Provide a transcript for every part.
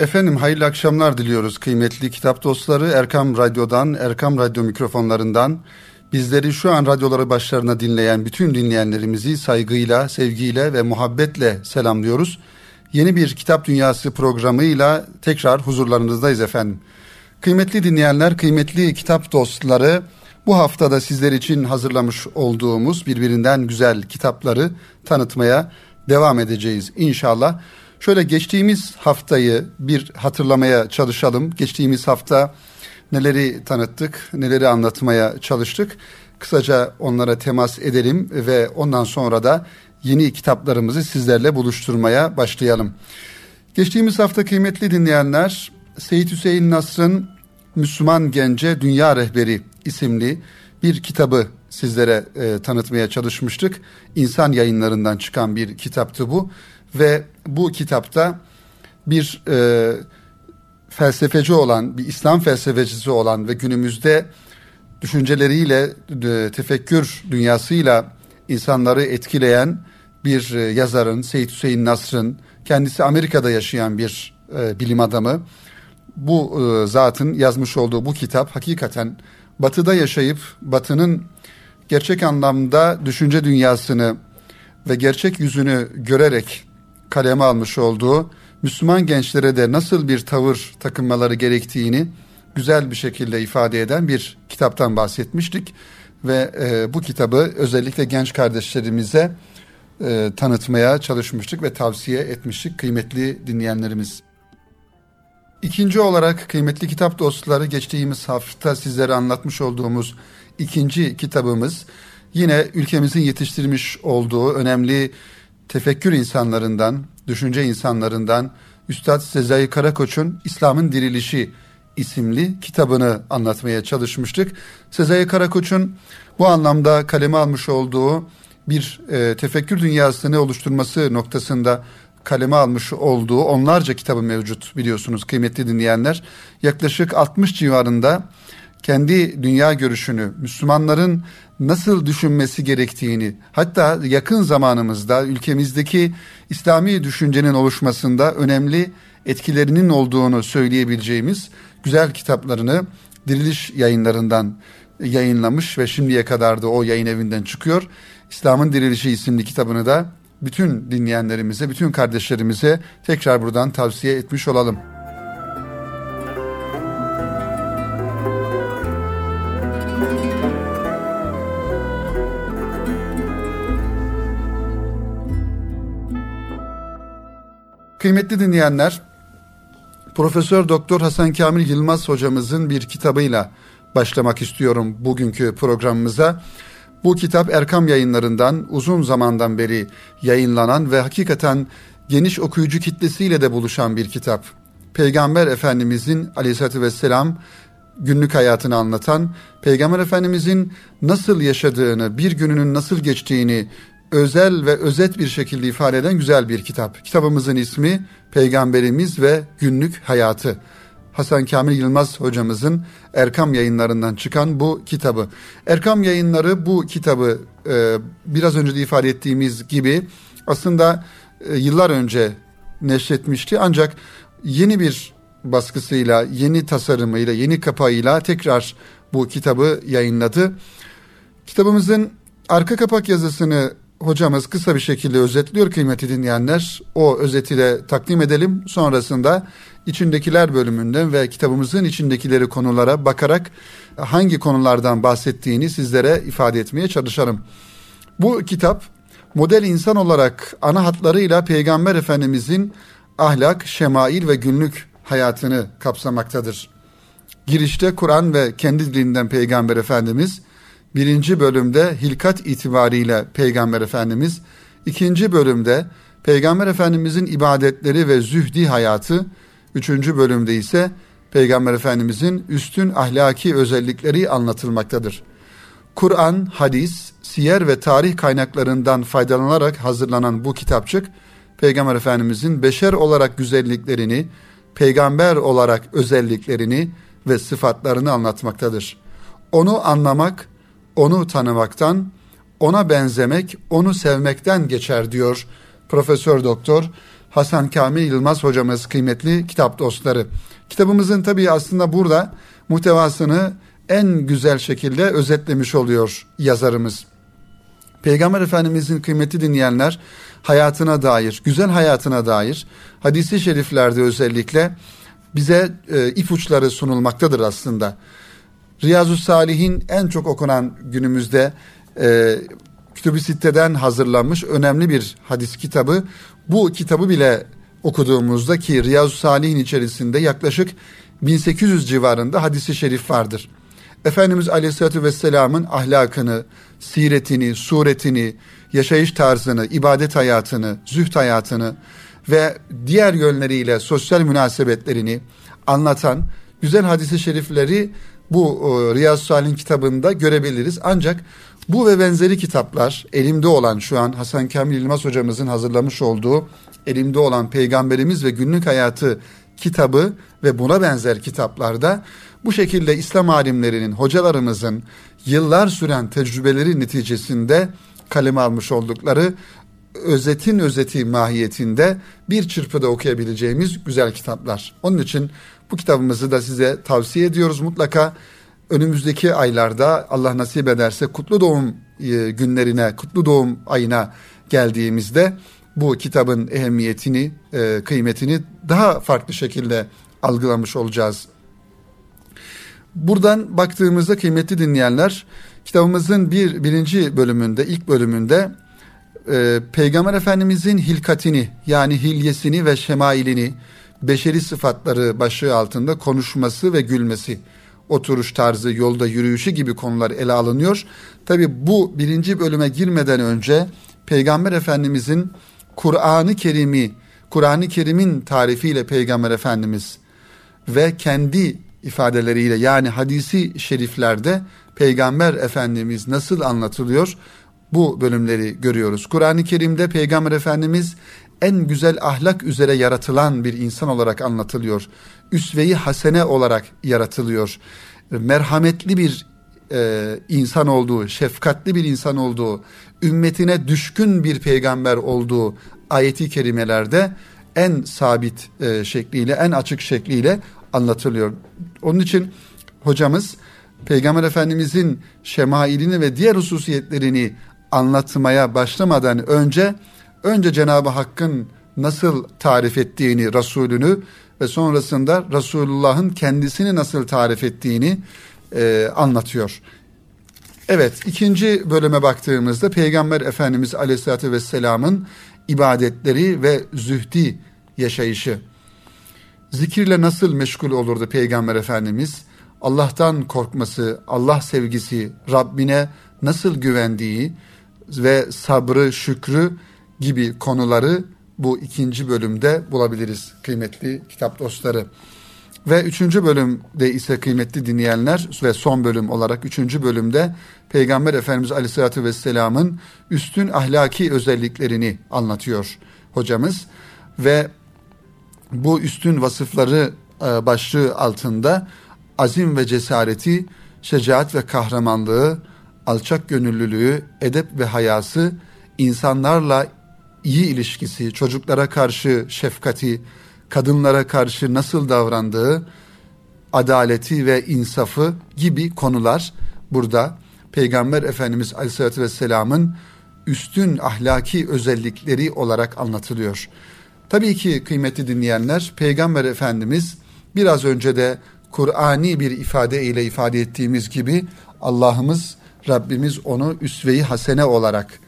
Efendim hayırlı akşamlar diliyoruz kıymetli kitap dostları. Erkam Radyo'dan, Erkam Radyo mikrofonlarından bizleri şu an radyoları başlarına dinleyen bütün dinleyenlerimizi saygıyla, sevgiyle ve muhabbetle selamlıyoruz. Yeni bir Kitap Dünyası programıyla tekrar huzurlarınızdayız efendim. Kıymetli dinleyenler, kıymetli kitap dostları, bu haftada sizler için hazırlamış olduğumuz birbirinden güzel kitapları tanıtmaya devam edeceğiz inşallah. Şöyle geçtiğimiz haftayı bir hatırlamaya çalışalım. Geçtiğimiz hafta neleri tanıttık, neleri anlatmaya çalıştık. Kısaca onlara temas edelim ve ondan sonra da yeni kitaplarımızı sizlerle buluşturmaya başlayalım. Geçtiğimiz hafta kıymetli dinleyenler Seyit Hüseyin Nasr'ın Müslüman Gence Dünya Rehberi isimli bir kitabı sizlere e, tanıtmaya çalışmıştık. İnsan yayınlarından çıkan bir kitaptı bu ve bu kitapta bir e, felsefeci olan, bir İslam felsefecisi olan ve günümüzde düşünceleriyle, e, tefekkür dünyasıyla insanları etkileyen bir e, yazarın, Seyit Hüseyin Nasr'ın, kendisi Amerika'da yaşayan bir e, bilim adamı. Bu e, zatın yazmış olduğu bu kitap hakikaten batıda yaşayıp batının gerçek anlamda düşünce dünyasını ve gerçek yüzünü görerek kaleme almış olduğu Müslüman gençlere de nasıl bir tavır takınmaları gerektiğini güzel bir şekilde ifade eden bir kitaptan bahsetmiştik ve e, bu kitabı özellikle genç kardeşlerimize e, tanıtmaya çalışmıştık ve tavsiye etmiştik kıymetli dinleyenlerimiz. İkinci olarak kıymetli kitap dostları geçtiğimiz hafta sizlere anlatmış olduğumuz ikinci kitabımız yine ülkemizin yetiştirmiş olduğu önemli tefekkür insanlarından, düşünce insanlarından Üstad Sezai Karakoç'un İslam'ın Dirilişi isimli kitabını anlatmaya çalışmıştık. Sezai Karakoç'un bu anlamda kaleme almış olduğu bir e, tefekkür dünyasını oluşturması noktasında kaleme almış olduğu onlarca kitabı mevcut biliyorsunuz kıymetli dinleyenler. Yaklaşık 60 civarında kendi dünya görüşünü, Müslümanların nasıl düşünmesi gerektiğini, hatta yakın zamanımızda ülkemizdeki İslami düşüncenin oluşmasında önemli etkilerinin olduğunu söyleyebileceğimiz güzel kitaplarını Diriliş yayınlarından yayınlamış ve şimdiye kadar da o yayın evinden çıkıyor. İslam'ın Dirilişi isimli kitabını da bütün dinleyenlerimize, bütün kardeşlerimize tekrar buradan tavsiye etmiş olalım. Kıymetli dinleyenler, Profesör Doktor Hasan Kamil Yılmaz hocamızın bir kitabıyla başlamak istiyorum bugünkü programımıza. Bu kitap Erkam yayınlarından uzun zamandan beri yayınlanan ve hakikaten geniş okuyucu kitlesiyle de buluşan bir kitap. Peygamber Efendimizin aleyhissalatü vesselam günlük hayatını anlatan, Peygamber Efendimizin nasıl yaşadığını, bir gününün nasıl geçtiğini özel ve özet bir şekilde ifade eden güzel bir kitap. Kitabımızın ismi Peygamberimiz ve Günlük Hayatı. Hasan Kamil Yılmaz hocamızın Erkam yayınlarından çıkan bu kitabı. Erkam yayınları bu kitabı e, biraz önce de ifade ettiğimiz gibi aslında e, yıllar önce neşretmişti. Ancak yeni bir baskısıyla, yeni tasarımıyla, yeni kapağıyla tekrar bu kitabı yayınladı. Kitabımızın arka kapak yazısını hocamız kısa bir şekilde özetliyor kıymeti dinleyenler. O özeti de takdim edelim. Sonrasında içindekiler bölümünden ve kitabımızın içindekileri konulara bakarak hangi konulardan bahsettiğini sizlere ifade etmeye çalışalım. Bu kitap model insan olarak ana hatlarıyla Peygamber Efendimizin ahlak, şemail ve günlük hayatını kapsamaktadır. Girişte Kur'an ve kendi dilinden Peygamber Efendimiz, birinci bölümde hilkat itibariyle Peygamber Efendimiz, ikinci bölümde Peygamber Efendimizin ibadetleri ve zühdi hayatı, üçüncü bölümde ise Peygamber Efendimizin üstün ahlaki özellikleri anlatılmaktadır. Kur'an, hadis, siyer ve tarih kaynaklarından faydalanarak hazırlanan bu kitapçık, Peygamber Efendimizin beşer olarak güzelliklerini, peygamber olarak özelliklerini ve sıfatlarını anlatmaktadır. Onu anlamak, onu tanımaktan, ona benzemek, onu sevmekten geçer diyor Profesör Doktor Hasan Kamil Yılmaz hocamız kıymetli kitap dostları. Kitabımızın tabii aslında burada muhtevasını en güzel şekilde özetlemiş oluyor yazarımız. Peygamber Efendimizin kıymeti dinleyenler hayatına dair, güzel hayatına dair hadisi şeriflerde özellikle bize e, ipuçları sunulmaktadır aslında. Riyazu Salih'in en çok okunan günümüzde e, Kütüb-i Sitte'den hazırlanmış önemli bir hadis kitabı. Bu kitabı bile okuduğumuzda ki Riyazu Salih'in içerisinde yaklaşık 1800 civarında hadisi şerif vardır. Efendimiz Aleyhisselatü Vesselam'ın ahlakını, siretini, suretini, yaşayış tarzını, ibadet hayatını, züht hayatını ve diğer yönleriyle sosyal münasebetlerini anlatan güzel hadisi şerifleri bu e, Riyaz Salih'in kitabında görebiliriz. Ancak bu ve benzeri kitaplar elimde olan şu an Hasan Kamil Yılmaz hocamızın hazırlamış olduğu elimde olan Peygamberimiz ve Günlük Hayatı kitabı ve buna benzer kitaplarda bu şekilde İslam alimlerinin, hocalarımızın yıllar süren tecrübeleri neticesinde kaleme almış oldukları özetin özeti mahiyetinde bir çırpıda okuyabileceğimiz güzel kitaplar. Onun için bu kitabımızı da size tavsiye ediyoruz mutlaka. Önümüzdeki aylarda Allah nasip ederse kutlu doğum e, günlerine, kutlu doğum ayına geldiğimizde bu kitabın ehemmiyetini, e, kıymetini daha farklı şekilde algılamış olacağız. Buradan baktığımızda kıymetli dinleyenler, kitabımızın bir birinci bölümünde, ilk bölümünde e, Peygamber Efendimizin hilkatini yani hilyesini ve şemailini, beşeri sıfatları başlığı altında konuşması ve gülmesi, oturuş tarzı, yolda yürüyüşü gibi konular ele alınıyor. Tabi bu birinci bölüme girmeden önce Peygamber Efendimizin Kur'an-ı Kerim'i, Kur'an-ı Kerim'in tarifiyle Peygamber Efendimiz ve kendi ifadeleriyle yani hadisi şeriflerde Peygamber Efendimiz nasıl anlatılıyor? Bu bölümleri görüyoruz. Kur'an-ı Kerim'de Peygamber Efendimiz en güzel ahlak üzere yaratılan bir insan olarak anlatılıyor. Üsve-i hasene olarak yaratılıyor. Merhametli bir e, insan olduğu, şefkatli bir insan olduğu, ümmetine düşkün bir peygamber olduğu ayeti kerimelerde en sabit e, şekliyle, en açık şekliyle anlatılıyor. Onun için hocamız Peygamber Efendimizin şemailini ve diğer hususiyetlerini anlatmaya başlamadan önce önce Cenab-ı Hakk'ın nasıl tarif ettiğini Resulünü ve sonrasında Resulullah'ın kendisini nasıl tarif ettiğini e, anlatıyor. Evet ikinci bölüme baktığımızda Peygamber Efendimiz Aleyhisselatü Vesselam'ın ibadetleri ve zühdi yaşayışı. Zikirle nasıl meşgul olurdu Peygamber Efendimiz? Allah'tan korkması, Allah sevgisi, Rabbine nasıl güvendiği ve sabrı, şükrü gibi konuları bu ikinci bölümde bulabiliriz kıymetli kitap dostları. Ve üçüncü bölümde ise kıymetli dinleyenler ve son bölüm olarak üçüncü bölümde Peygamber Efendimiz Aleyhisselatü Vesselam'ın üstün ahlaki özelliklerini anlatıyor hocamız. Ve bu üstün vasıfları e, başlığı altında azim ve cesareti, şecaat ve kahramanlığı, alçak gönüllülüğü, edep ve hayası, insanlarla iyi ilişkisi, çocuklara karşı şefkati, kadınlara karşı nasıl davrandığı, adaleti ve insafı gibi konular burada Peygamber Efendimiz Aleyhisselatü Vesselam'ın üstün ahlaki özellikleri olarak anlatılıyor. Tabii ki kıymetli dinleyenler Peygamber Efendimiz biraz önce de Kur'ani bir ifade ile ifade ettiğimiz gibi Allah'ımız Rabbimiz onu üsve-i hasene olarak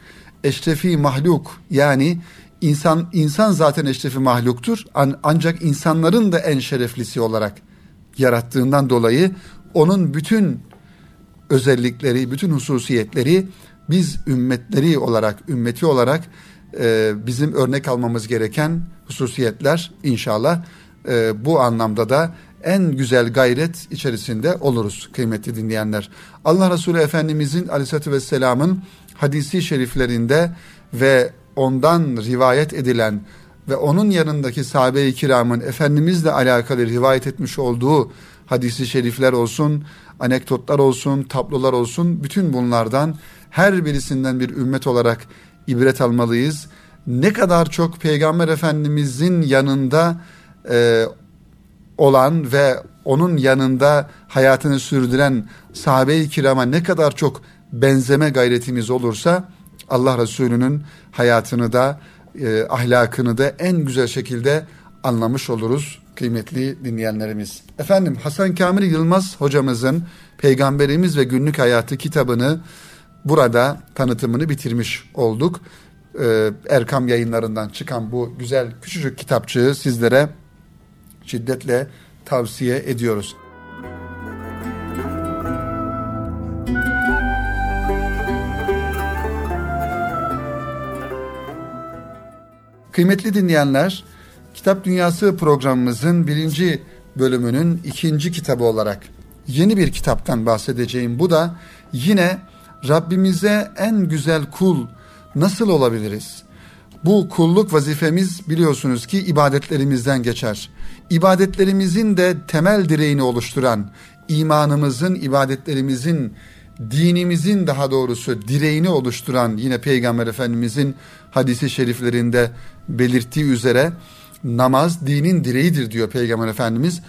eşrefi mahluk yani insan insan zaten eşrefi mahluktur ancak insanların da en şereflisi olarak yarattığından dolayı onun bütün özellikleri, bütün hususiyetleri biz ümmetleri olarak, ümmeti olarak e, bizim örnek almamız gereken hususiyetler inşallah e, bu anlamda da en güzel gayret içerisinde oluruz kıymetli dinleyenler. Allah Resulü Efendimizin aleyhissalatü vesselamın hadisi şeriflerinde ve ondan rivayet edilen ve onun yanındaki sahabe-i kiramın Efendimizle alakalı rivayet etmiş olduğu hadisi şerifler olsun, anekdotlar olsun, tablolar olsun bütün bunlardan her birisinden bir ümmet olarak ibret almalıyız. Ne kadar çok Peygamber Efendimizin yanında e, olan ve onun yanında hayatını sürdüren sahabe-i kirama ne kadar çok benzeme gayretimiz olursa Allah Resulü'nün hayatını da e, ahlakını da en güzel şekilde anlamış oluruz kıymetli dinleyenlerimiz. Efendim Hasan Kamil Yılmaz hocamızın Peygamberimiz ve Günlük Hayatı kitabını burada tanıtımını bitirmiş olduk. Ee, Erkam yayınlarından çıkan bu güzel küçücük kitapçığı sizlere şiddetle tavsiye ediyoruz. Kıymetli dinleyenler, Kitap Dünyası programımızın birinci bölümünün ikinci kitabı olarak yeni bir kitaptan bahsedeceğim. Bu da yine Rabbimize en güzel kul nasıl olabiliriz? Bu kulluk vazifemiz biliyorsunuz ki ibadetlerimizden geçer. İbadetlerimizin de temel direğini oluşturan, imanımızın, ibadetlerimizin, dinimizin daha doğrusu direğini oluşturan yine Peygamber Efendimizin hadisi şeriflerinde belirttiği üzere namaz dinin direğidir diyor Peygamber Efendimiz.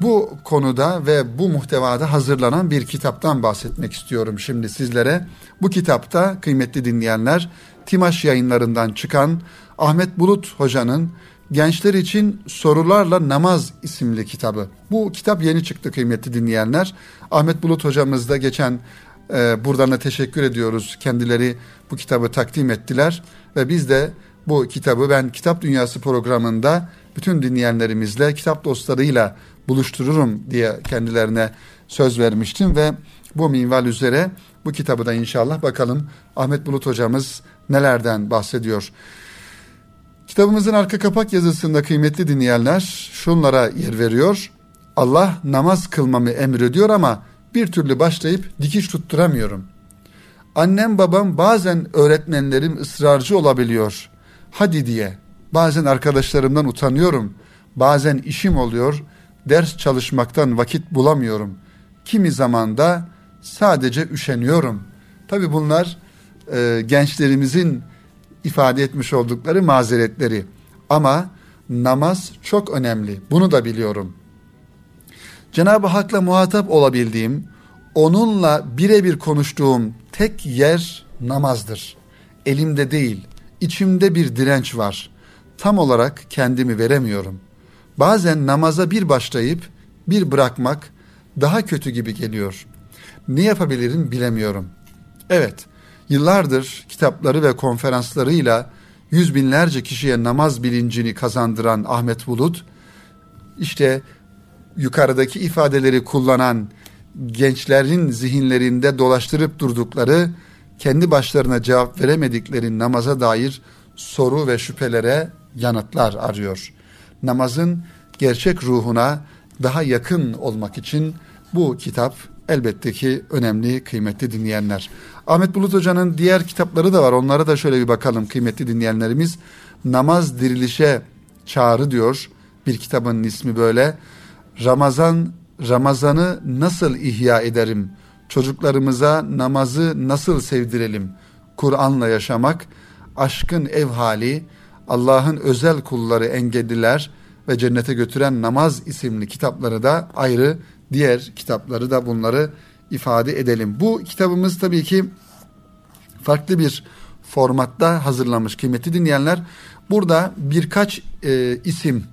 Bu konuda ve bu muhtevada hazırlanan bir kitaptan bahsetmek istiyorum şimdi sizlere. Bu kitapta kıymetli dinleyenler Timaş yayınlarından çıkan Ahmet Bulut Hoca'nın Gençler için Sorularla Namaz isimli kitabı. Bu kitap yeni çıktı kıymetli dinleyenler. Ahmet Bulut hocamız da geçen e, buradan da teşekkür ediyoruz. Kendileri bu kitabı takdim ettiler ve biz de bu kitabı ben Kitap Dünyası programında bütün dinleyenlerimizle, kitap dostlarıyla buluştururum diye kendilerine söz vermiştim ve bu minval üzere bu kitabı da inşallah bakalım Ahmet Bulut hocamız nelerden bahsediyor. Kitabımızın arka kapak yazısında kıymetli dinleyenler şunlara yer veriyor. Allah namaz kılmamı emrediyor ama bir türlü başlayıp dikiş tutturamıyorum. Annem babam bazen öğretmenlerim ısrarcı olabiliyor hadi diye. Bazen arkadaşlarımdan utanıyorum. Bazen işim oluyor. Ders çalışmaktan vakit bulamıyorum. Kimi zaman da sadece üşeniyorum. Tabi bunlar e, gençlerimizin ifade etmiş oldukları mazeretleri. Ama namaz çok önemli. Bunu da biliyorum. Cenab-ı Hak'la muhatap olabildiğim, onunla birebir konuştuğum tek yer namazdır. Elimde değil, içimde bir direnç var. Tam olarak kendimi veremiyorum. Bazen namaza bir başlayıp bir bırakmak daha kötü gibi geliyor. Ne yapabilirim bilemiyorum. Evet, yıllardır kitapları ve konferanslarıyla yüz binlerce kişiye namaz bilincini kazandıran Ahmet Bulut, işte yukarıdaki ifadeleri kullanan gençlerin zihinlerinde dolaştırıp durdukları kendi başlarına cevap veremedikleri namaza dair soru ve şüphelere yanıtlar arıyor. Namazın gerçek ruhuna daha yakın olmak için bu kitap elbette ki önemli, kıymetli dinleyenler. Ahmet Bulut Hoca'nın diğer kitapları da var. Onlara da şöyle bir bakalım kıymetli dinleyenlerimiz. Namaz dirilişe çağrı diyor. Bir kitabın ismi böyle. Ramazan Ramazan'ı nasıl ihya ederim? çocuklarımıza namazı nasıl sevdirelim? Kur'an'la yaşamak, aşkın ev hali, Allah'ın özel kulları engelliler ve cennete götüren namaz isimli kitapları da ayrı, diğer kitapları da bunları ifade edelim. Bu kitabımız tabii ki farklı bir formatta hazırlanmış kıymetli dinleyenler. Burada birkaç e, isim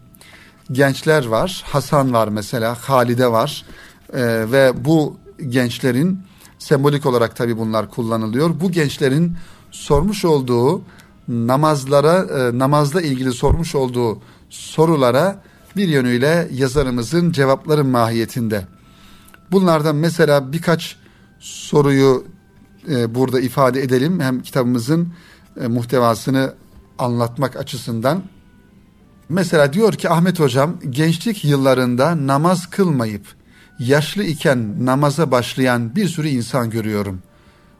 gençler var. Hasan var mesela, Halide var. E, ve bu gençlerin sembolik olarak tabi bunlar kullanılıyor. Bu gençlerin sormuş olduğu namazlara e, namazla ilgili sormuş olduğu sorulara bir yönüyle yazarımızın cevapları mahiyetinde. Bunlardan mesela birkaç soruyu e, burada ifade edelim. Hem kitabımızın e, muhtevasını anlatmak açısından. Mesela diyor ki Ahmet Hocam gençlik yıllarında namaz kılmayıp yaşlı iken namaza başlayan bir sürü insan görüyorum.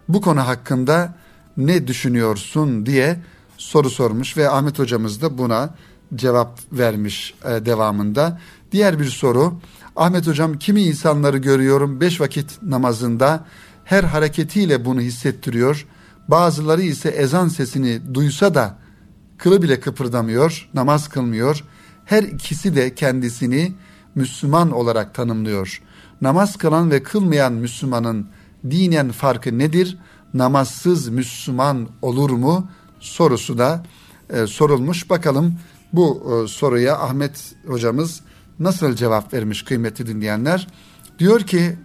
Bu konu hakkında ne düşünüyorsun diye soru sormuş ve Ahmet hocamız da buna cevap vermiş e, devamında. Diğer bir soru Ahmet hocam kimi insanları görüyorum beş vakit namazında her hareketiyle bunu hissettiriyor. Bazıları ise ezan sesini duysa da kılı bile kıpırdamıyor, namaz kılmıyor. Her ikisi de kendisini Müslüman olarak tanımlıyor. Namaz kılan ve kılmayan Müslümanın dinen farkı nedir? Namazsız Müslüman olur mu? Sorusu da e, sorulmuş. Bakalım bu e, soruya Ahmet hocamız nasıl cevap vermiş kıymetli dinleyenler? Diyor ki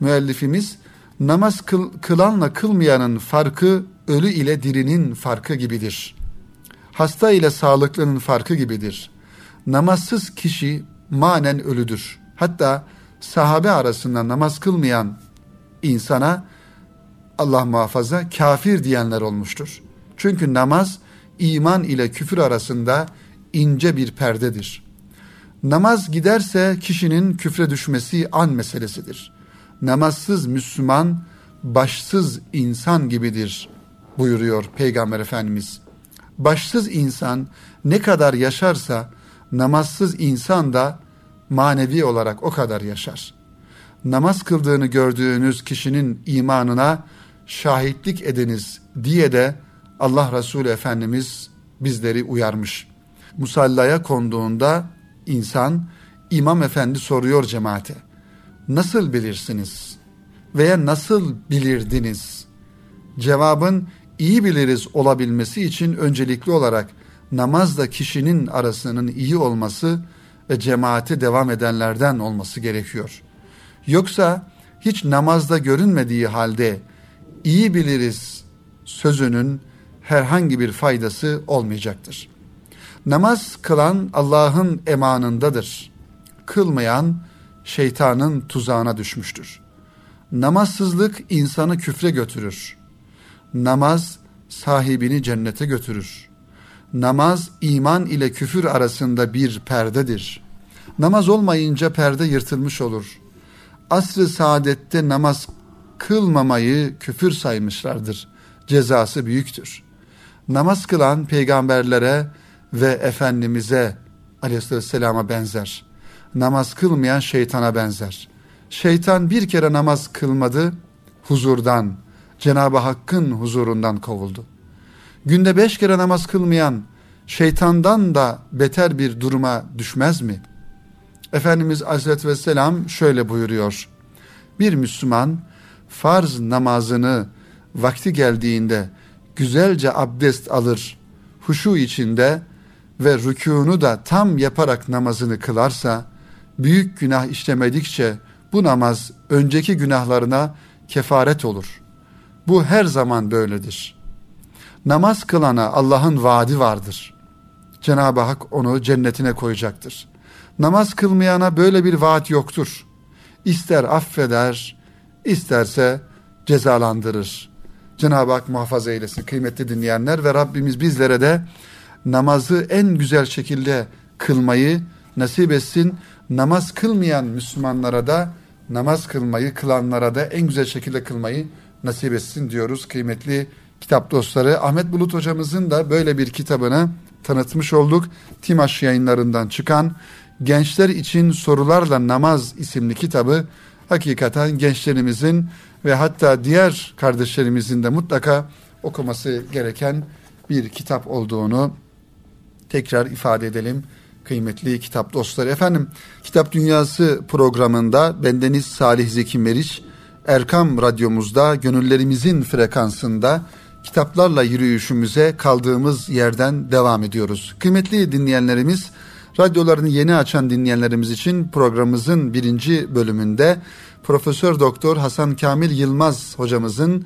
müellifimiz namaz kıl, kılanla kılmayanın farkı ölü ile dirinin farkı gibidir. Hasta ile sağlıklının farkı gibidir. Namazsız kişi manen ölüdür. Hatta sahabe arasında namaz kılmayan insana Allah muhafaza kafir diyenler olmuştur. Çünkü namaz iman ile küfür arasında ince bir perdedir. Namaz giderse kişinin küfre düşmesi an meselesidir. Namazsız Müslüman başsız insan gibidir buyuruyor Peygamber Efendimiz. Başsız insan ne kadar yaşarsa namazsız insan da manevi olarak o kadar yaşar. Namaz kıldığını gördüğünüz kişinin imanına şahitlik ediniz diye de Allah Resulü Efendimiz bizleri uyarmış. Musallaya konduğunda insan imam efendi soruyor cemaate. Nasıl bilirsiniz? Veya nasıl bilirdiniz? Cevabın iyi biliriz olabilmesi için öncelikli olarak namazda kişinin arasının iyi olması ve cemaate devam edenlerden olması gerekiyor. Yoksa hiç namazda görünmediği halde iyi biliriz sözünün herhangi bir faydası olmayacaktır. Namaz kılan Allah'ın emanındadır. Kılmayan şeytanın tuzağına düşmüştür. Namazsızlık insanı küfre götürür. Namaz sahibini cennete götürür. Namaz iman ile küfür arasında bir perdedir. Namaz olmayınca perde yırtılmış olur. Asr-ı saadette namaz kılmamayı küfür saymışlardır. Cezası büyüktür. Namaz kılan peygamberlere ve Efendimiz'e aleyhisselam'a benzer. Namaz kılmayan şeytana benzer. Şeytan bir kere namaz kılmadı, huzurdan, Cenab-ı Hakk'ın huzurundan kovuldu. Günde beş kere namaz kılmayan şeytandan da beter bir duruma düşmez mi? Efendimiz Aleyhisselatü Vesselam şöyle buyuruyor. Bir Müslüman farz namazını vakti geldiğinde güzelce abdest alır, huşu içinde ve rükûnu da tam yaparak namazını kılarsa, büyük günah işlemedikçe bu namaz önceki günahlarına kefaret olur. Bu her zaman böyledir. Namaz kılana Allah'ın vaadi vardır. Cenab-ı Hak onu cennetine koyacaktır. Namaz kılmayana böyle bir vaat yoktur. İster affeder, isterse cezalandırır. Cenab-ı Hak muhafaza eylesin kıymetli dinleyenler ve Rabbimiz bizlere de namazı en güzel şekilde kılmayı nasip etsin. Namaz kılmayan Müslümanlara da namaz kılmayı kılanlara da en güzel şekilde kılmayı nasip etsin diyoruz kıymetli kitap dostları. Ahmet Bulut hocamızın da böyle bir kitabını tanıtmış olduk. Timaş yayınlarından çıkan Gençler için Sorularla Namaz isimli kitabı hakikaten gençlerimizin ve hatta diğer kardeşlerimizin de mutlaka okuması gereken bir kitap olduğunu tekrar ifade edelim kıymetli kitap dostları. Efendim Kitap Dünyası programında bendeniz Salih Zeki Meriç, Erkam Radyomuzda gönüllerimizin frekansında kitaplarla yürüyüşümüze kaldığımız yerden devam ediyoruz. Kıymetli dinleyenlerimiz, radyolarını yeni açan dinleyenlerimiz için programımızın birinci bölümünde Profesör Doktor Hasan Kamil Yılmaz hocamızın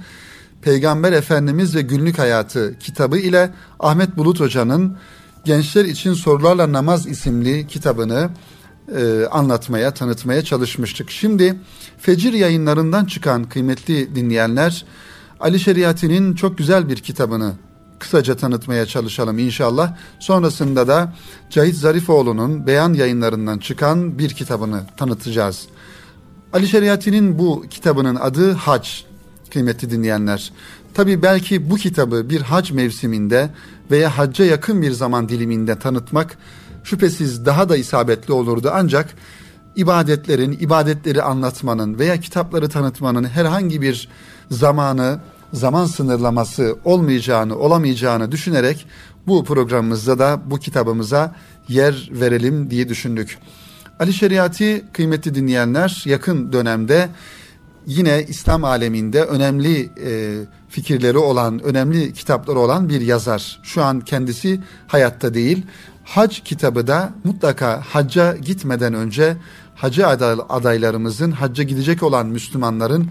Peygamber Efendimiz ve Günlük Hayatı kitabı ile Ahmet Bulut Hoca'nın Gençler için Sorularla Namaz isimli kitabını e, anlatmaya, tanıtmaya çalışmıştık. Şimdi Fecir yayınlarından çıkan kıymetli dinleyenler Ali Şeriati'nin çok güzel bir kitabını kısaca tanıtmaya çalışalım inşallah. Sonrasında da Cahit Zarifoğlu'nun beyan yayınlarından çıkan bir kitabını tanıtacağız. Ali Şeriati'nin bu kitabının adı Hac kıymetli dinleyenler. Tabi belki bu kitabı bir hac mevsiminde veya hacca yakın bir zaman diliminde tanıtmak şüphesiz daha da isabetli olurdu ancak ibadetlerin, ibadetleri anlatmanın veya kitapları tanıtmanın herhangi bir zamanı, zaman sınırlaması olmayacağını, olamayacağını düşünerek bu programımızda da bu kitabımıza yer verelim diye düşündük. Ali Şeriati kıymetli dinleyenler yakın dönemde yine İslam aleminde önemli e, fikirleri olan, önemli kitapları olan bir yazar. Şu an kendisi hayatta değil. Hac kitabı da mutlaka hacca gitmeden önce hacı adaylarımızın, hacca gidecek olan Müslümanların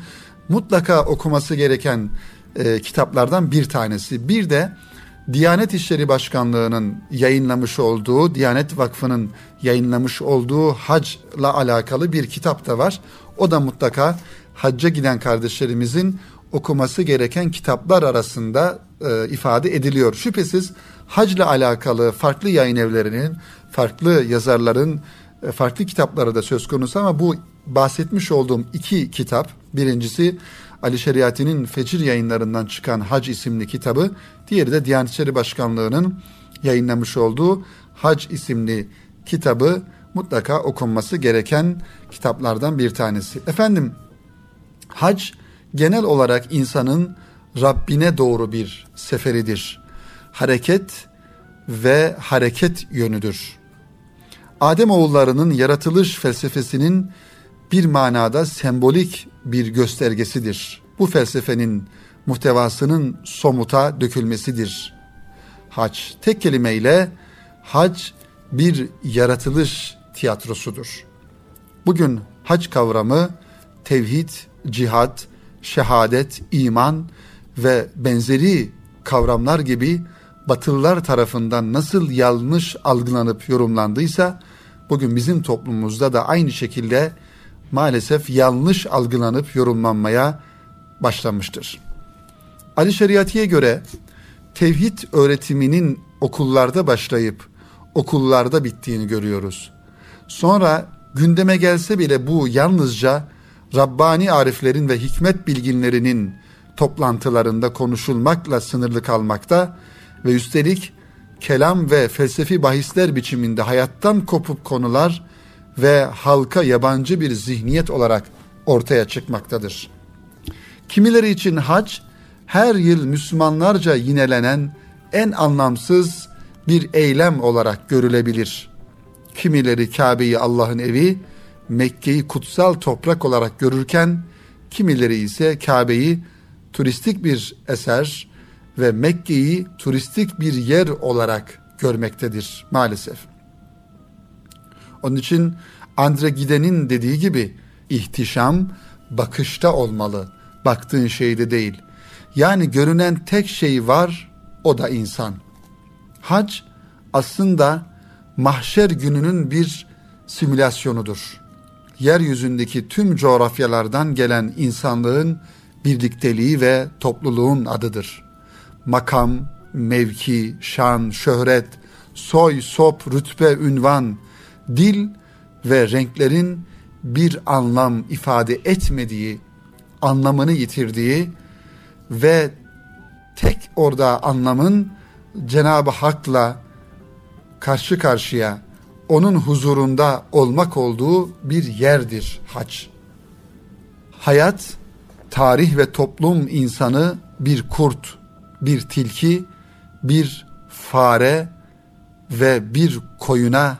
mutlaka okuması gereken e, kitaplardan bir tanesi. Bir de Diyanet İşleri Başkanlığı'nın yayınlamış olduğu, Diyanet Vakfı'nın yayınlamış olduğu hacla alakalı bir kitap da var. O da mutlaka hacca giden kardeşlerimizin okuması gereken kitaplar arasında e, ifade ediliyor. Şüphesiz hacla alakalı farklı yayın evlerinin, farklı yazarların e, farklı kitapları da söz konusu ama bu bahsetmiş olduğum iki kitap, birincisi Ali Şeriati'nin Fecir yayınlarından çıkan Hac isimli kitabı, diğeri de Diyanet İşleri Başkanlığı'nın yayınlamış olduğu Hac isimli kitabı mutlaka okunması gereken kitaplardan bir tanesi. Efendim, hac genel olarak insanın Rabbine doğru bir seferidir. Hareket ve hareket yönüdür. Adem oğullarının yaratılış felsefesinin bir manada sembolik bir göstergesidir. Bu felsefenin muhtevasının somuta dökülmesidir. Hac tek kelimeyle hac bir yaratılış tiyatrosudur. Bugün hac kavramı tevhid, cihat, şehadet, iman ve benzeri kavramlar gibi Batılılar tarafından nasıl yanlış algılanıp yorumlandıysa bugün bizim toplumumuzda da aynı şekilde maalesef yanlış algılanıp yorumlanmaya başlamıştır. Ali Şeriati'ye göre tevhid öğretiminin okullarda başlayıp okullarda bittiğini görüyoruz. Sonra gündeme gelse bile bu yalnızca Rabbani ariflerin ve hikmet bilginlerinin toplantılarında konuşulmakla sınırlı kalmakta ve üstelik kelam ve felsefi bahisler biçiminde hayattan kopup konular ve halka yabancı bir zihniyet olarak ortaya çıkmaktadır. Kimileri için hac her yıl Müslümanlarca yinelenen en anlamsız bir eylem olarak görülebilir. Kimileri Kabe'yi Allah'ın evi, Mekke'yi kutsal toprak olarak görürken kimileri ise Kabe'yi turistik bir eser ve Mekke'yi turistik bir yer olarak görmektedir maalesef. Onun için Andre Giden'in dediği gibi ihtişam bakışta olmalı. Baktığın şeyde değil. Yani görünen tek şey var o da insan. Hac aslında mahşer gününün bir simülasyonudur yeryüzündeki tüm coğrafyalardan gelen insanlığın birlikteliği ve topluluğun adıdır. Makam, mevki, şan, şöhret, soy, sop, rütbe, ünvan, dil ve renklerin bir anlam ifade etmediği, anlamını yitirdiği ve tek orada anlamın Cenab-ı Hak'la karşı karşıya onun huzurunda olmak olduğu bir yerdir hac. Hayat, tarih ve toplum insanı bir kurt, bir tilki, bir fare ve bir koyuna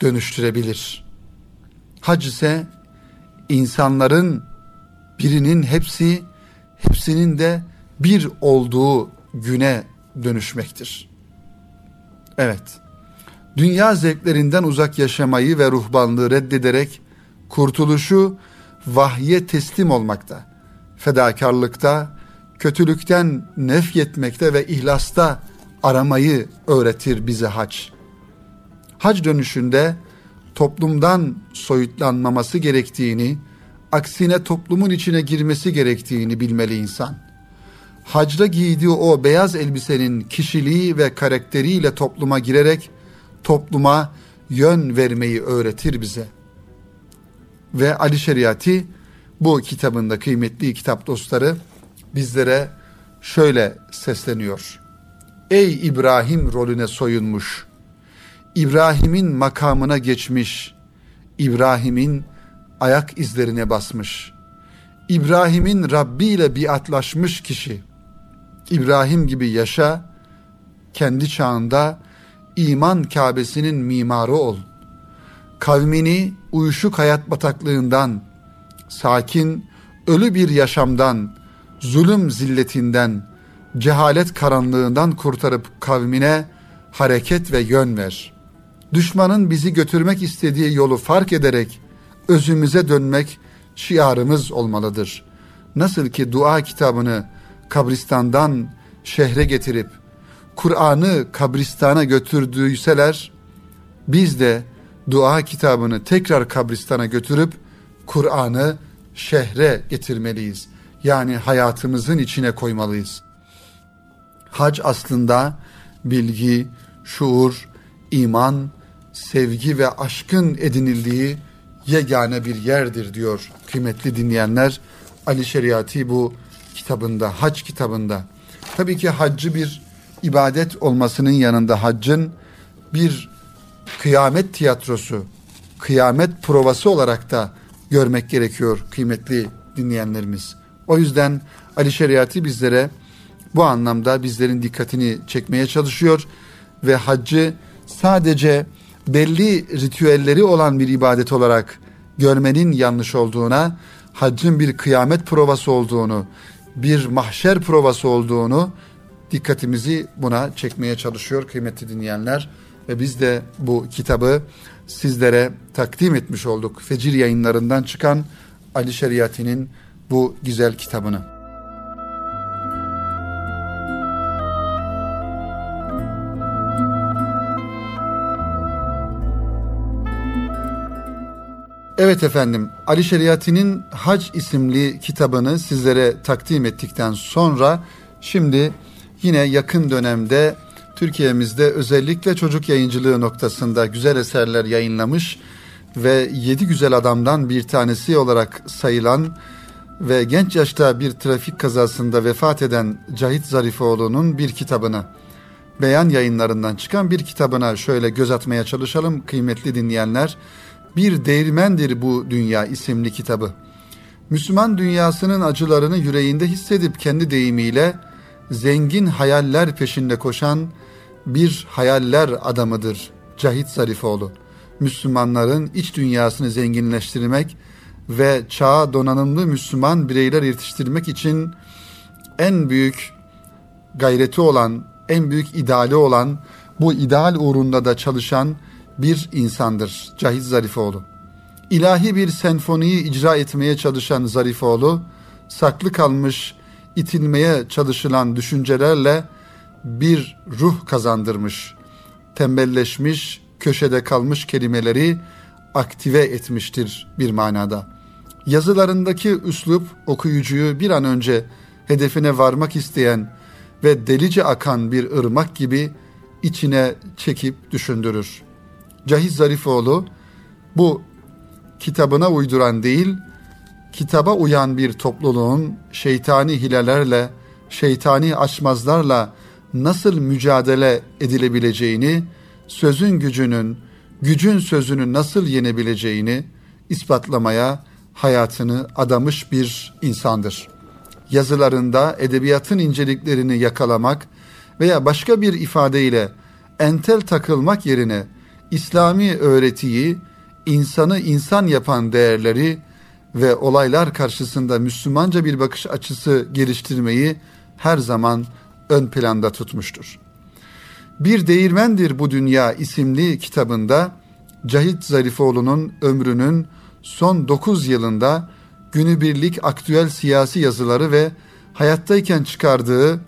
dönüştürebilir. Hac ise insanların birinin hepsi, hepsinin de bir olduğu güne dönüşmektir. Evet dünya zevklerinden uzak yaşamayı ve ruhbanlığı reddederek kurtuluşu vahye teslim olmakta, fedakarlıkta, kötülükten nefyetmekte ve ihlasta aramayı öğretir bize hac. Hac dönüşünde toplumdan soyutlanmaması gerektiğini, aksine toplumun içine girmesi gerektiğini bilmeli insan. Hacda giydiği o beyaz elbisenin kişiliği ve karakteriyle topluma girerek topluma yön vermeyi öğretir bize. Ve Ali Şeriati bu kitabında kıymetli kitap dostları bizlere şöyle sesleniyor. Ey İbrahim rolüne soyunmuş, İbrahim'in makamına geçmiş, İbrahim'in ayak izlerine basmış, İbrahim'in Rabbi ile biatlaşmış kişi. İbrahim gibi yaşa, kendi çağında iman Kabe'sinin mimarı ol. Kavmini uyuşuk hayat bataklığından, sakin, ölü bir yaşamdan, zulüm zilletinden, cehalet karanlığından kurtarıp kavmine hareket ve yön ver. Düşmanın bizi götürmek istediği yolu fark ederek özümüze dönmek şiarımız olmalıdır. Nasıl ki dua kitabını kabristandan şehre getirip Kur'an'ı kabristana götürdüyseler biz de dua kitabını tekrar kabristana götürüp Kur'an'ı şehre getirmeliyiz. Yani hayatımızın içine koymalıyız. Hac aslında bilgi, şuur, iman, sevgi ve aşkın edinildiği yegane bir yerdir diyor kıymetli dinleyenler. Ali Şeriati bu kitabında, hac kitabında. Tabii ki haccı bir ibadet olmasının yanında haccın bir kıyamet tiyatrosu, kıyamet provası olarak da görmek gerekiyor kıymetli dinleyenlerimiz. O yüzden Ali Şeriati bizlere bu anlamda bizlerin dikkatini çekmeye çalışıyor ve haccı sadece belli ritüelleri olan bir ibadet olarak görmenin yanlış olduğuna, haccın bir kıyamet provası olduğunu, bir mahşer provası olduğunu dikkatimizi buna çekmeye çalışıyor kıymetli dinleyenler. Ve biz de bu kitabı sizlere takdim etmiş olduk. Fecir yayınlarından çıkan Ali Şeriati'nin bu güzel kitabını. Evet efendim Ali Şeriati'nin Hac isimli kitabını sizlere takdim ettikten sonra şimdi yine yakın dönemde Türkiye'mizde özellikle çocuk yayıncılığı noktasında güzel eserler yayınlamış ve yedi güzel adamdan bir tanesi olarak sayılan ve genç yaşta bir trafik kazasında vefat eden Cahit Zarifoğlu'nun bir kitabını beyan yayınlarından çıkan bir kitabına şöyle göz atmaya çalışalım kıymetli dinleyenler. Bir Değirmendir Bu Dünya isimli kitabı. Müslüman dünyasının acılarını yüreğinde hissedip kendi deyimiyle zengin hayaller peşinde koşan bir hayaller adamıdır Cahit Zarifoğlu. Müslümanların iç dünyasını zenginleştirmek ve çağa donanımlı Müslüman bireyler yetiştirmek için en büyük gayreti olan, en büyük ideali olan, bu ideal uğrunda da çalışan bir insandır Cahit Zarifoğlu. İlahi bir senfoniyi icra etmeye çalışan Zarifoğlu, saklı kalmış, itilmeye çalışılan düşüncelerle bir ruh kazandırmış. Tembelleşmiş, köşede kalmış kelimeleri aktive etmiştir bir manada. Yazılarındaki üslup okuyucuyu bir an önce hedefine varmak isteyen ve delice akan bir ırmak gibi içine çekip düşündürür. Cahiz Zarifoğlu bu kitabına uyduran değil, kitaba uyan bir topluluğun şeytani hilelerle, şeytani açmazlarla nasıl mücadele edilebileceğini, sözün gücünün, gücün sözünü nasıl yenebileceğini ispatlamaya hayatını adamış bir insandır. Yazılarında edebiyatın inceliklerini yakalamak veya başka bir ifadeyle entel takılmak yerine İslami öğretiyi, insanı insan yapan değerleri ve olaylar karşısında Müslümanca bir bakış açısı geliştirmeyi her zaman ön planda tutmuştur. Bir Değirmendir Bu Dünya isimli kitabında Cahit Zarifoğlu'nun ömrünün son 9 yılında günübirlik aktüel siyasi yazıları ve hayattayken çıkardığı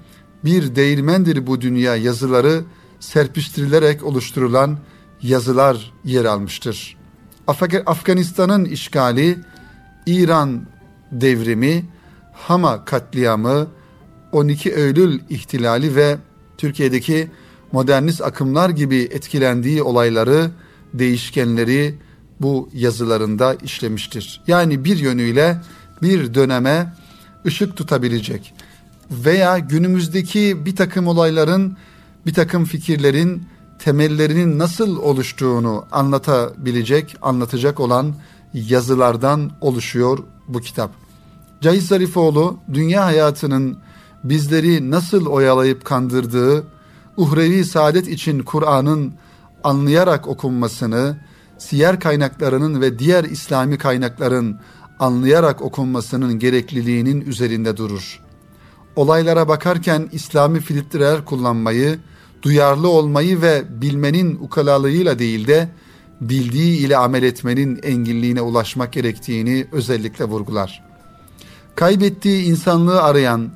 Bir Değirmendir Bu Dünya yazıları serpiştirilerek oluşturulan yazılar yer almıştır. Af- Afganistan'ın işgali, İran devrimi, Hama katliamı, 12 Eylül ihtilali ve Türkiye'deki modernist akımlar gibi etkilendiği olayları, değişkenleri bu yazılarında işlemiştir. Yani bir yönüyle bir döneme ışık tutabilecek veya günümüzdeki bir takım olayların, bir takım fikirlerin temellerinin nasıl oluştuğunu anlatabilecek, anlatacak olan yazılardan oluşuyor bu kitap. Cahit Zarifoğlu dünya hayatının bizleri nasıl oyalayıp kandırdığı, uhrevi saadet için Kur'an'ın anlayarak okunmasını, siyer kaynaklarının ve diğer İslami kaynakların anlayarak okunmasının gerekliliğinin üzerinde durur. Olaylara bakarken İslami filtreler kullanmayı, duyarlı olmayı ve bilmenin ukalalığıyla değil de bildiği ile amel etmenin enginliğine ulaşmak gerektiğini özellikle vurgular. Kaybettiği insanlığı arayan,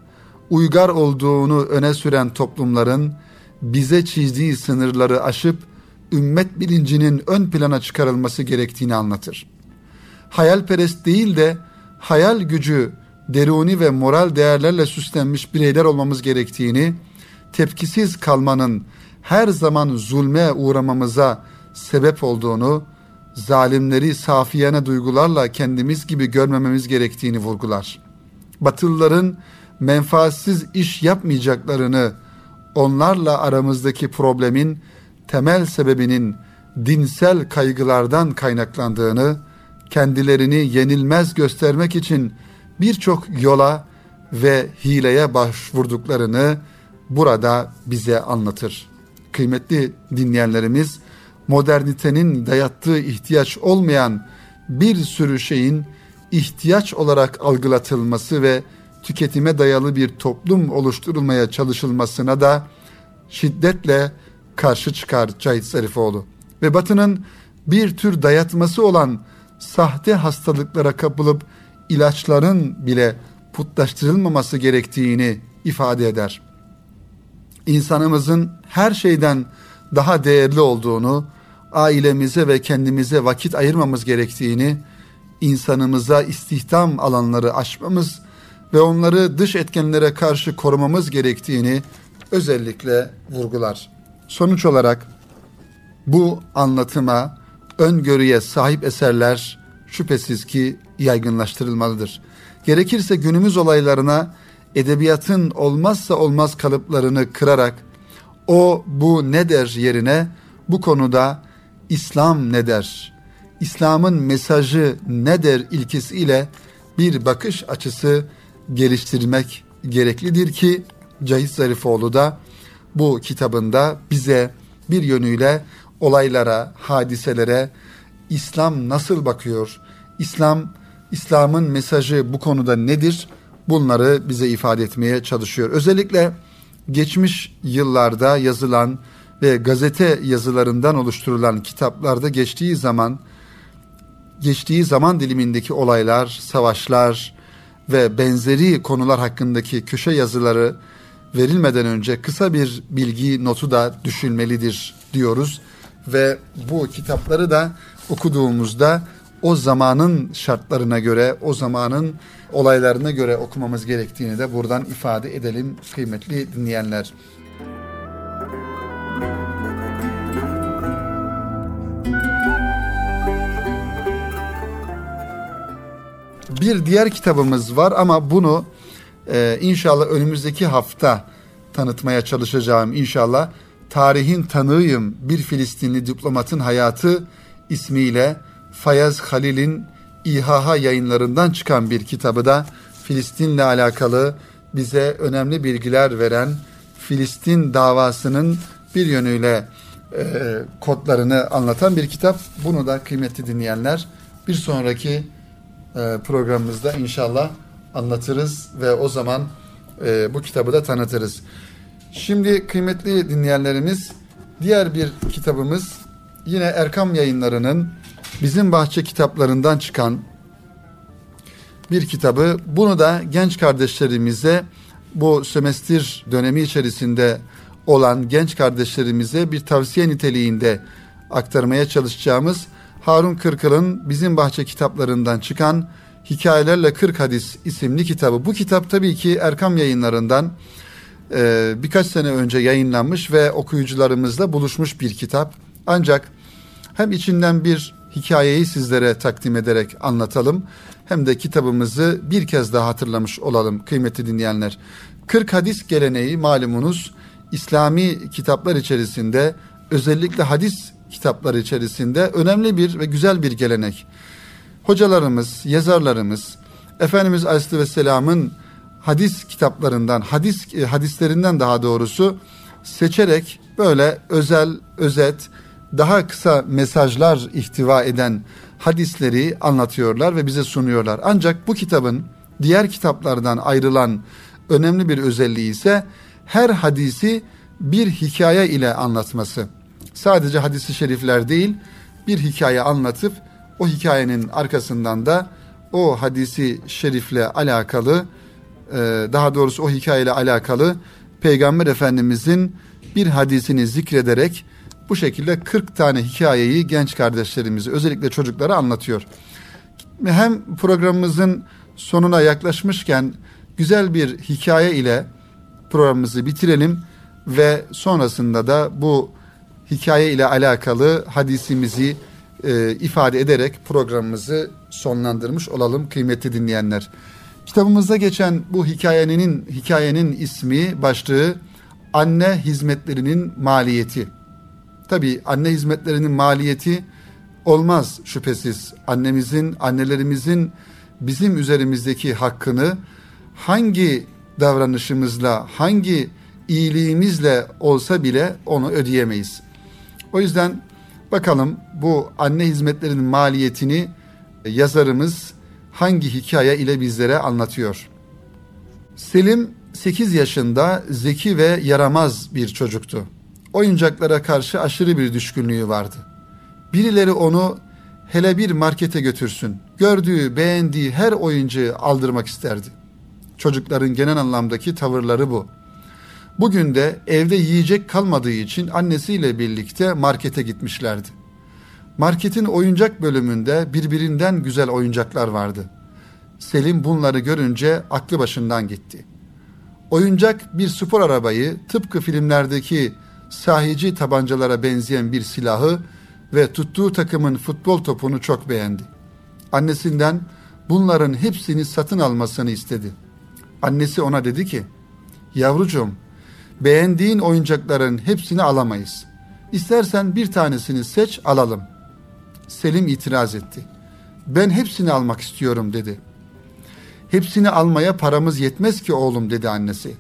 uygar olduğunu öne süren toplumların bize çizdiği sınırları aşıp ümmet bilincinin ön plana çıkarılması gerektiğini anlatır. Hayalperest değil de hayal gücü, deruni ve moral değerlerle süslenmiş bireyler olmamız gerektiğini, tepkisiz kalmanın her zaman zulme uğramamıza sebep olduğunu, zalimleri safiyane duygularla kendimiz gibi görmememiz gerektiğini vurgular. Batılıların menfaatsiz iş yapmayacaklarını, onlarla aramızdaki problemin temel sebebinin dinsel kaygılardan kaynaklandığını, kendilerini yenilmez göstermek için birçok yola ve hileye başvurduklarını burada bize anlatır. Kıymetli dinleyenlerimiz, modernitenin dayattığı ihtiyaç olmayan bir sürü şeyin ihtiyaç olarak algılatılması ve tüketime dayalı bir toplum oluşturulmaya çalışılmasına da şiddetle karşı çıkar Cahit Zarifoğlu. Ve Batı'nın bir tür dayatması olan sahte hastalıklara kapılıp ilaçların bile putlaştırılmaması gerektiğini ifade eder. İnsanımızın her şeyden daha değerli olduğunu, ailemize ve kendimize vakit ayırmamız gerektiğini, insanımıza istihdam alanları açmamız ve onları dış etkenlere karşı korumamız gerektiğini özellikle vurgular. Sonuç olarak bu anlatıma, öngörüye sahip eserler şüphesiz ki yaygınlaştırılmalıdır. Gerekirse günümüz olaylarına edebiyatın olmazsa olmaz kalıplarını kırarak o bu ne der yerine bu konuda İslam ne der, İslam'ın mesajı ne der ilkesiyle bir bakış açısı geliştirmek gereklidir ki Cahit Zarifoğlu da bu kitabında bize bir yönüyle olaylara, hadiselere İslam nasıl bakıyor? İslam İslam'ın mesajı bu konuda nedir? Bunları bize ifade etmeye çalışıyor. Özellikle geçmiş yıllarda yazılan ve gazete yazılarından oluşturulan kitaplarda geçtiği zaman geçtiği zaman dilimindeki olaylar, savaşlar ve benzeri konular hakkındaki köşe yazıları verilmeden önce kısa bir bilgi notu da düşülmelidir diyoruz ve bu kitapları da okuduğumuzda o zamanın şartlarına göre, o zamanın olaylarına göre okumamız gerektiğini de buradan ifade edelim kıymetli dinleyenler. Bir diğer kitabımız var ama bunu e, inşallah önümüzdeki hafta tanıtmaya çalışacağım inşallah. Tarihin tanığıyım bir Filistinli diplomatın hayatı ismiyle Fayaz Halil'in İHH yayınlarından çıkan bir kitabı da Filistin'le alakalı bize önemli bilgiler veren Filistin davasının bir yönüyle e, kodlarını anlatan bir kitap. Bunu da kıymetli dinleyenler bir sonraki e, programımızda inşallah anlatırız ve o zaman e, bu kitabı da tanıtırız. Şimdi kıymetli dinleyenlerimiz diğer bir kitabımız yine Erkam yayınlarının bizim bahçe kitaplarından çıkan bir kitabı. Bunu da genç kardeşlerimize bu sömestr dönemi içerisinde olan genç kardeşlerimize bir tavsiye niteliğinde aktarmaya çalışacağımız Harun Kırkıl'ın bizim bahçe kitaplarından çıkan Hikayelerle 40 Hadis isimli kitabı. Bu kitap tabii ki Erkam yayınlarından e, birkaç sene önce yayınlanmış ve okuyucularımızla buluşmuş bir kitap. Ancak hem içinden bir hikayeyi sizlere takdim ederek anlatalım hem de kitabımızı bir kez daha hatırlamış olalım kıymetli dinleyenler. 40 hadis geleneği malumunuz İslami kitaplar içerisinde özellikle hadis kitapları içerisinde önemli bir ve güzel bir gelenek. Hocalarımız, yazarlarımız Efendimiz Aleyhisselam'ın hadis kitaplarından, hadis e, hadislerinden daha doğrusu seçerek böyle özel, özet, daha kısa mesajlar ihtiva eden hadisleri anlatıyorlar ve bize sunuyorlar. Ancak bu kitabın diğer kitaplardan ayrılan önemli bir özelliği ise her hadisi bir hikaye ile anlatması. Sadece hadisi şerifler değil, bir hikaye anlatıp o hikayenin arkasından da o hadisi şerifle alakalı e, daha doğrusu o hikayeyle alakalı Peygamber Efendimizin bir hadisini zikrederek bu şekilde 40 tane hikayeyi genç kardeşlerimizi özellikle çocuklara anlatıyor. Hem programımızın sonuna yaklaşmışken güzel bir hikaye ile programımızı bitirelim ve sonrasında da bu hikaye ile alakalı hadisimizi e, ifade ederek programımızı sonlandırmış olalım kıymetli dinleyenler. Kitabımızda geçen bu hikayenin hikayenin ismi başlığı anne hizmetlerinin maliyeti. Tabi anne hizmetlerinin maliyeti olmaz şüphesiz. Annemizin, annelerimizin bizim üzerimizdeki hakkını hangi davranışımızla, hangi iyiliğimizle olsa bile onu ödeyemeyiz. O yüzden bakalım bu anne hizmetlerinin maliyetini yazarımız hangi hikaye ile bizlere anlatıyor. Selim 8 yaşında zeki ve yaramaz bir çocuktu. Oyuncaklara karşı aşırı bir düşkünlüğü vardı. Birileri onu hele bir markete götürsün. Gördüğü, beğendiği her oyuncağı aldırmak isterdi. Çocukların genel anlamdaki tavırları bu. Bugün de evde yiyecek kalmadığı için annesiyle birlikte markete gitmişlerdi. Marketin oyuncak bölümünde birbirinden güzel oyuncaklar vardı. Selim bunları görünce aklı başından gitti. Oyuncak bir spor arabayı tıpkı filmlerdeki sahici tabancalara benzeyen bir silahı ve tuttuğu takımın futbol topunu çok beğendi. Annesinden bunların hepsini satın almasını istedi. Annesi ona dedi ki, yavrucuğum beğendiğin oyuncakların hepsini alamayız. İstersen bir tanesini seç alalım. Selim itiraz etti. Ben hepsini almak istiyorum dedi. Hepsini almaya paramız yetmez ki oğlum dedi annesi.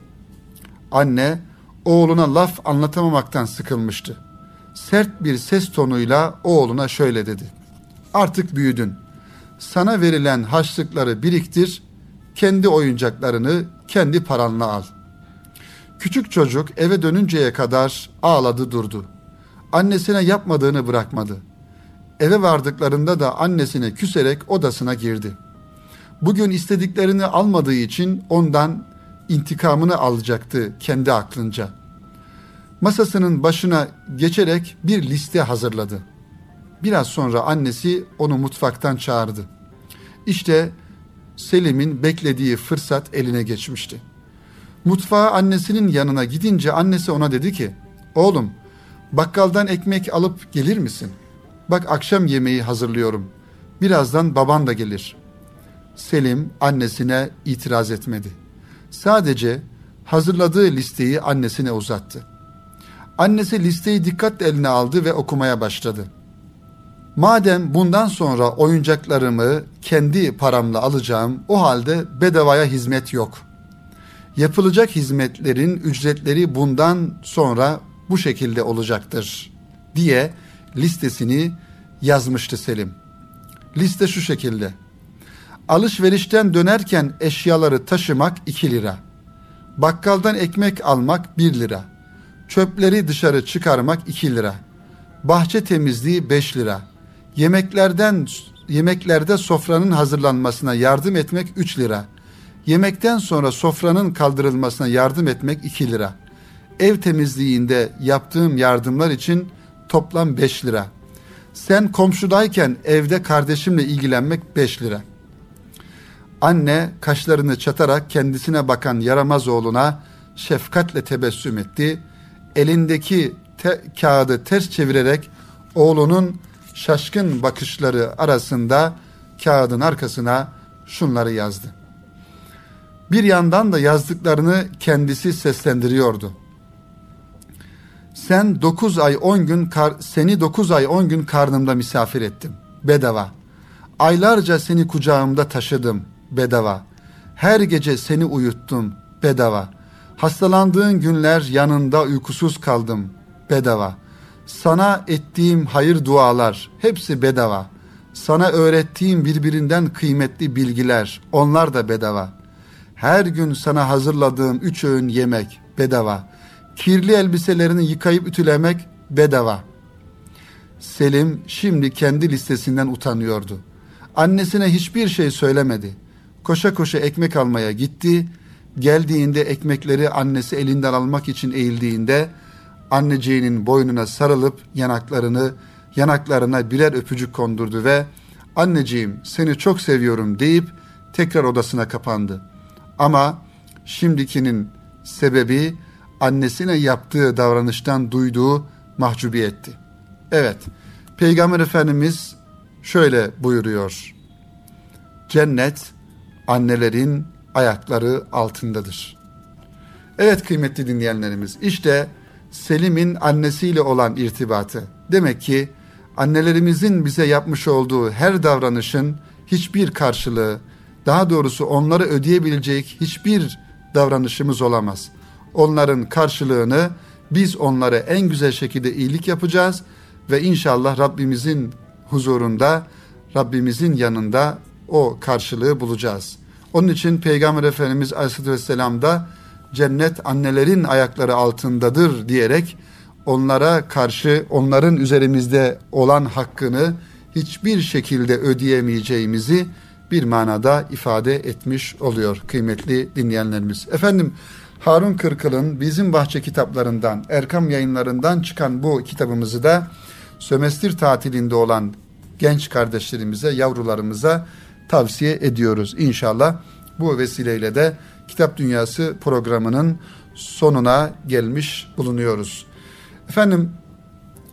Anne oğluna laf anlatamamaktan sıkılmıştı. Sert bir ses tonuyla oğluna şöyle dedi. Artık büyüdün. Sana verilen haçlıkları biriktir, kendi oyuncaklarını kendi paranla al. Küçük çocuk eve dönünceye kadar ağladı durdu. Annesine yapmadığını bırakmadı. Eve vardıklarında da annesine küserek odasına girdi. Bugün istediklerini almadığı için ondan intikamını alacaktı kendi aklınca. Masasının başına geçerek bir liste hazırladı. Biraz sonra annesi onu mutfaktan çağırdı. İşte Selim'in beklediği fırsat eline geçmişti. Mutfağa annesinin yanına gidince annesi ona dedi ki, Oğlum bakkaldan ekmek alıp gelir misin? Bak akşam yemeği hazırlıyorum. Birazdan baban da gelir. Selim annesine itiraz etmedi. Sadece hazırladığı listeyi annesine uzattı. Annesi listeyi dikkatle eline aldı ve okumaya başladı. Madem bundan sonra oyuncaklarımı kendi paramla alacağım, o halde bedavaya hizmet yok. Yapılacak hizmetlerin ücretleri bundan sonra bu şekilde olacaktır diye listesini yazmıştı Selim. Liste şu şekilde. Alışverişten dönerken eşyaları taşımak 2 lira. Bakkaldan ekmek almak 1 lira. Çöpleri dışarı çıkarmak 2 lira. Bahçe temizliği 5 lira. Yemeklerden yemeklerde sofranın hazırlanmasına yardım etmek 3 lira. Yemekten sonra sofranın kaldırılmasına yardım etmek 2 lira. Ev temizliğinde yaptığım yardımlar için toplam 5 lira. Sen komşudayken evde kardeşimle ilgilenmek 5 lira. Anne kaşlarını çatarak kendisine bakan yaramaz oğluna şefkatle tebessüm etti. Elindeki te kağıdı ters çevirerek oğlunun şaşkın bakışları arasında kağıdın arkasına şunları yazdı. Bir yandan da yazdıklarını kendisi seslendiriyordu. Sen dokuz ay on gün kar, seni dokuz ay on gün karnımda misafir ettim. Bedava. Aylarca seni kucağımda taşıdım. bedava. Her gece seni uyuttum bedava. Hastalandığın günler yanında uykusuz kaldım bedava. Sana ettiğim hayır dualar hepsi bedava. Sana öğrettiğim birbirinden kıymetli bilgiler onlar da bedava. Her gün sana hazırladığım üç öğün yemek bedava. Kirli elbiselerini yıkayıp ütülemek bedava. Selim şimdi kendi listesinden utanıyordu. Annesine hiçbir şey söylemedi. Koşa koşa ekmek almaya gitti. Geldiğinde ekmekleri annesi elinden almak için eğildiğinde anneciğinin boynuna sarılıp yanaklarını yanaklarına birer öpücük kondurdu ve anneciğim seni çok seviyorum deyip tekrar odasına kapandı. Ama şimdikinin sebebi annesine yaptığı davranıştan duyduğu mahcubiyetti. Evet, Peygamber Efendimiz şöyle buyuruyor. Cennet annelerin ayakları altındadır. Evet kıymetli dinleyenlerimiz, işte Selim'in annesiyle olan irtibatı. Demek ki annelerimizin bize yapmış olduğu her davranışın hiçbir karşılığı, daha doğrusu onları ödeyebilecek hiçbir davranışımız olamaz. Onların karşılığını biz onlara en güzel şekilde iyilik yapacağız ve inşallah Rabbimizin huzurunda, Rabbimizin yanında o karşılığı bulacağız. Onun için Peygamber Efendimiz Aleyhisselatü Vesselam da cennet annelerin ayakları altındadır diyerek onlara karşı onların üzerimizde olan hakkını hiçbir şekilde ödeyemeyeceğimizi bir manada ifade etmiş oluyor kıymetli dinleyenlerimiz. Efendim Harun Kırkıl'ın Bizim Bahçe kitaplarından, Erkam yayınlarından çıkan bu kitabımızı da sömestr tatilinde olan genç kardeşlerimize, yavrularımıza tavsiye ediyoruz. İnşallah bu vesileyle de Kitap Dünyası programının sonuna gelmiş bulunuyoruz. Efendim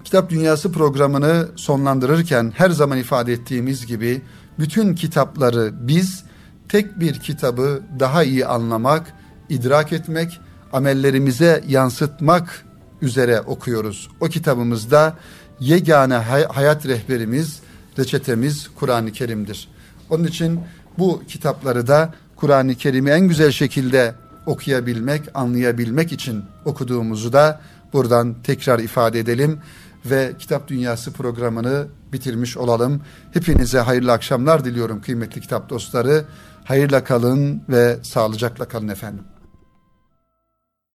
Kitap Dünyası programını sonlandırırken her zaman ifade ettiğimiz gibi bütün kitapları biz tek bir kitabı daha iyi anlamak, idrak etmek, amellerimize yansıtmak üzere okuyoruz. O kitabımızda yegane hay- hayat rehberimiz, reçetemiz Kur'an-ı Kerim'dir. Onun için bu kitapları da Kur'an-ı Kerim'i en güzel şekilde okuyabilmek, anlayabilmek için okuduğumuzu da buradan tekrar ifade edelim ve Kitap Dünyası programını bitirmiş olalım. Hepinize hayırlı akşamlar diliyorum kıymetli kitap dostları. Hayırla kalın ve sağlıcakla kalın efendim.